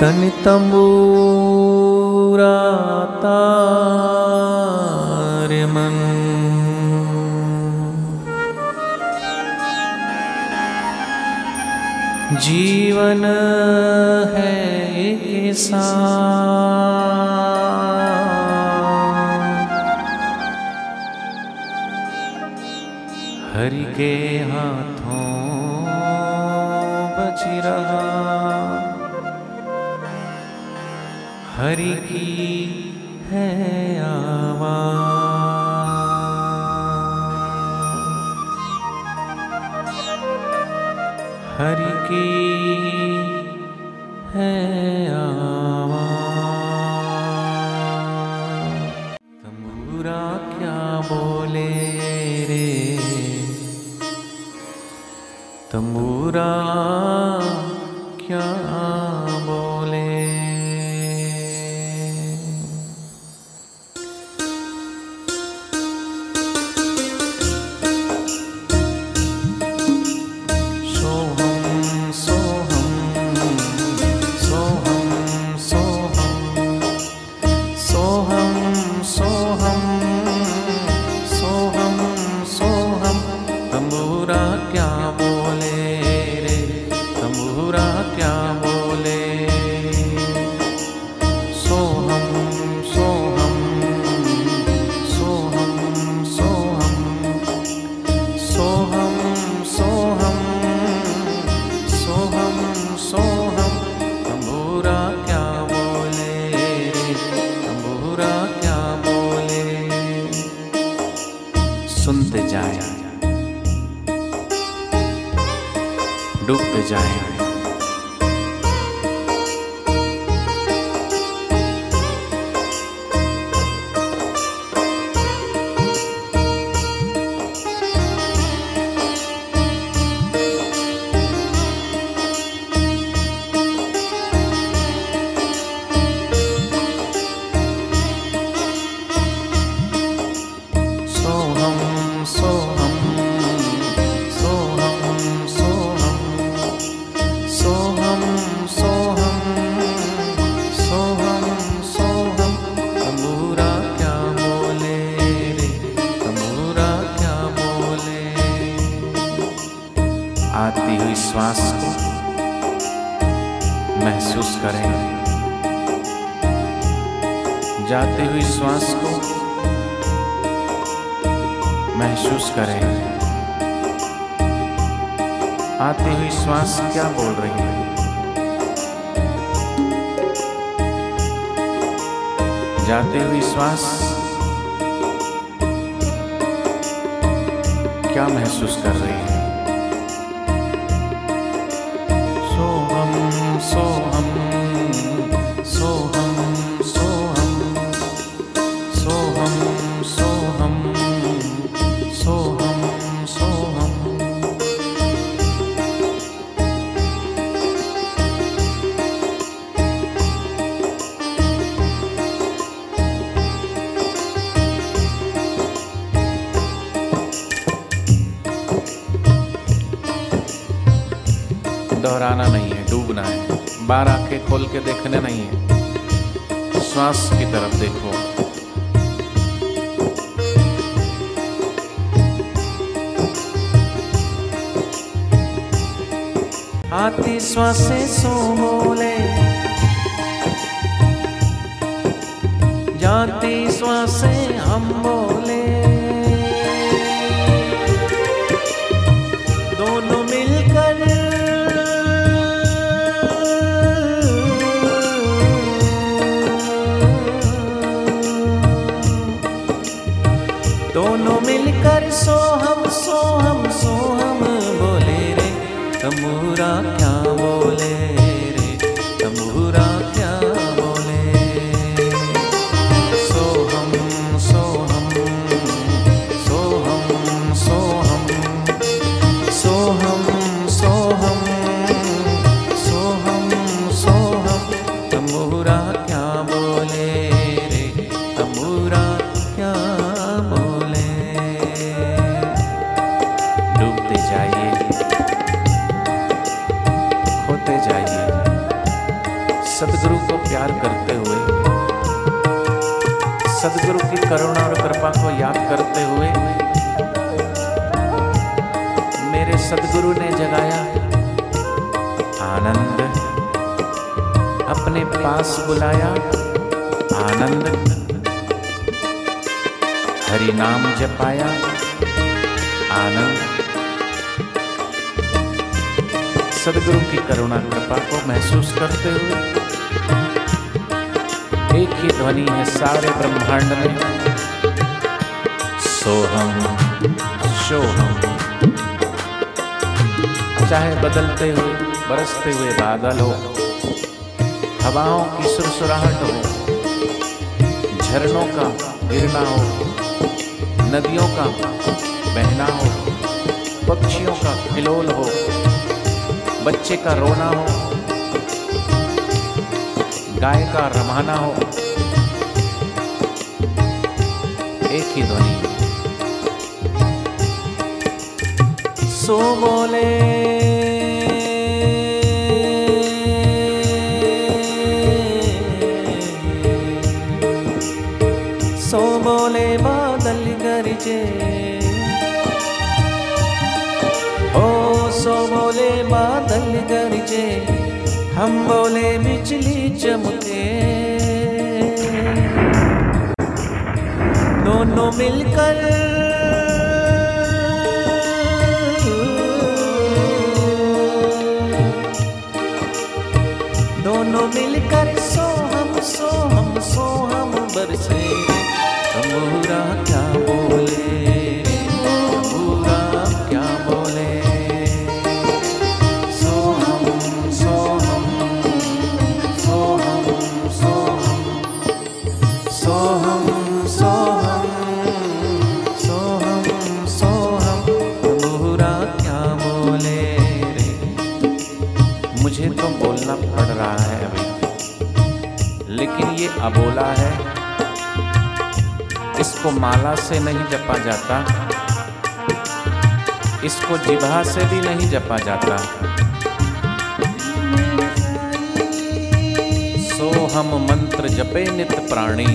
तन तंबूरा तार मन। जीवन है एक हरि के हाथों बच रहा। हरि की है आवाज़। हरि की है आवाज़। जाए महसूस करें। आती हुई श्वास क्या बोल रही है? जाते हुए श्वास क्या महसूस कर रही है? सोहम सोहम दोहराना नहीं है, डूबना है। बार आँखें खोल के देखने नहीं है। श्वास की तरफ़ देखो। आती श्वासें सो बोले। जाती श्वासें हम बोले। डूबते जाइए। सदगुरु को प्यार करते हुए, सदगुरु की करुणा और कृपा को याद करते हुए, मेरे सदगुरु ने जगाया आनंद। अपने पास बुलाया आनंद। हरि नाम जपाया आनंद। सदगुरु की करुणा कृपा को महसूस करते हुए एक ही ध्वनि है सारे ब्रह्मांड में। सोहम शोहम चाहे बदलते हुए, बरसते हुए बादल हो। हवाओं की सुरसुराहट हो। झरनों का गिरना हो। नदियों का बहना हो। पक्षियों का खिलोल हो। बच्चे का रोना हो गाय का रमाना हो एक ही ध्वनि। सो बोले हम बोले बिजली चमके। दोनों मिलकर से नहीं जपा जाता। इसको जिभा से भी नहीं जपा जाता। सो हम मंत्र जपे नित प्राणी।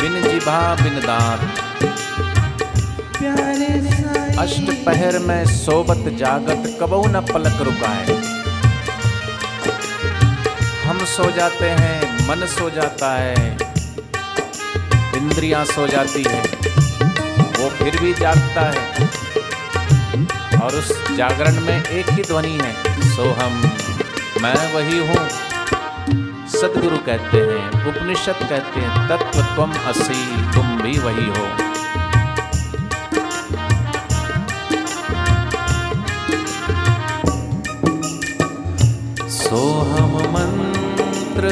बिन जिभा बिन दांत अष्ट पहर में सोबत जागत कबऊ न पलक रुकाए। हम सो जाते हैं, मन सो जाता है। इंद्रियाँ सो जाती है, वो फिर भी जागता है। और उस जागरण में एक ही ध्वनि है सो हम मैं वही हूँ, सदगुरु कहते हैं, उपनिषद कहते हैं तत्व तुम असी, तुम भी वही हो। सोहम मंत्र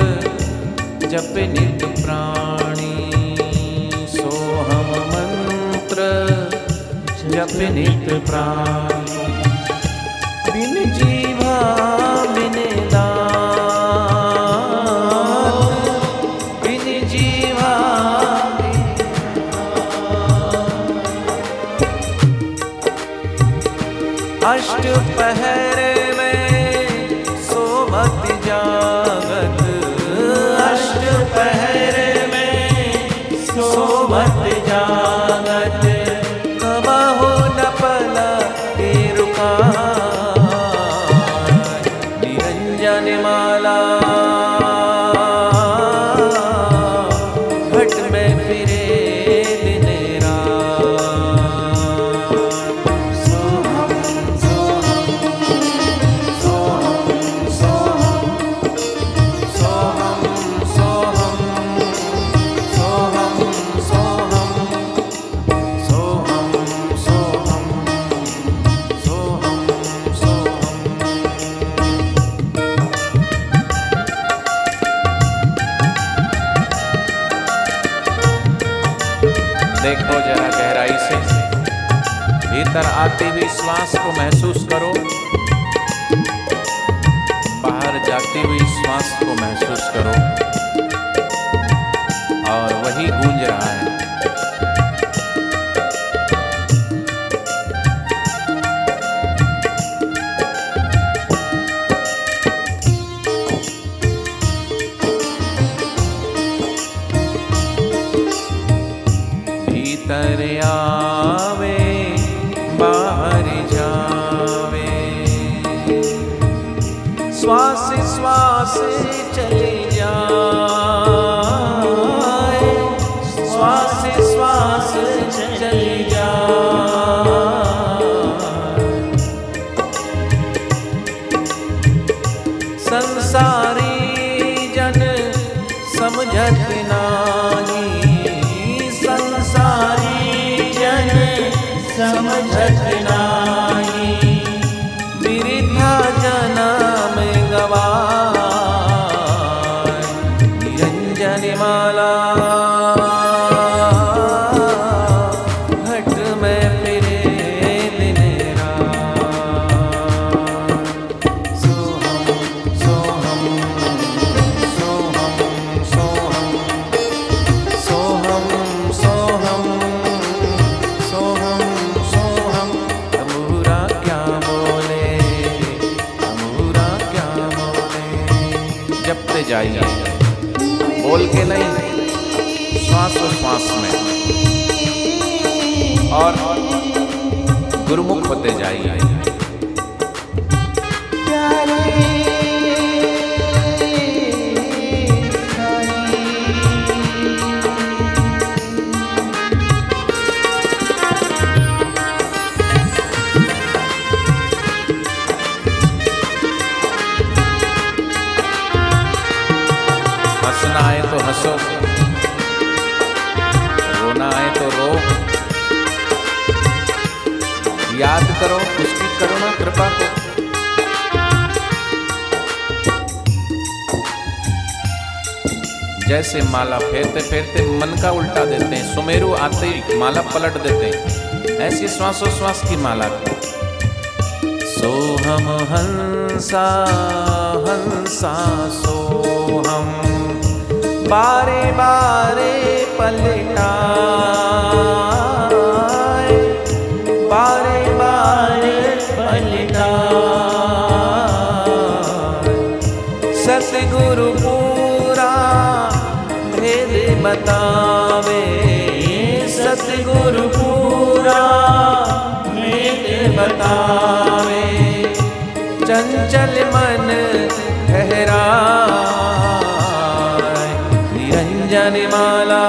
जप नित प्राणी जप नित प्राणी। बिन जीवा बिन बिन जीवा अष्ट पहर देखो जरा गहराई से। भीतर आती हुई श्वास को महसूस करो। बाहर जाती हुई श्वास को महसूस करो। और वही गूंज रहा है। जाइए बोल के नहीं श्वास श्वास में। और गुरुमुख होते जाइए जैसे माला फेरते फेरते मन का उल्टा देते हैं, सुमेरु आते ही माला पलट देते हैं। ऐसी श्वासोश्वास की माला की सोहम हंसा हंसा, सोहम, बारे बारे पलटा। बतावे चंचल मन ठहरा निरंजन माला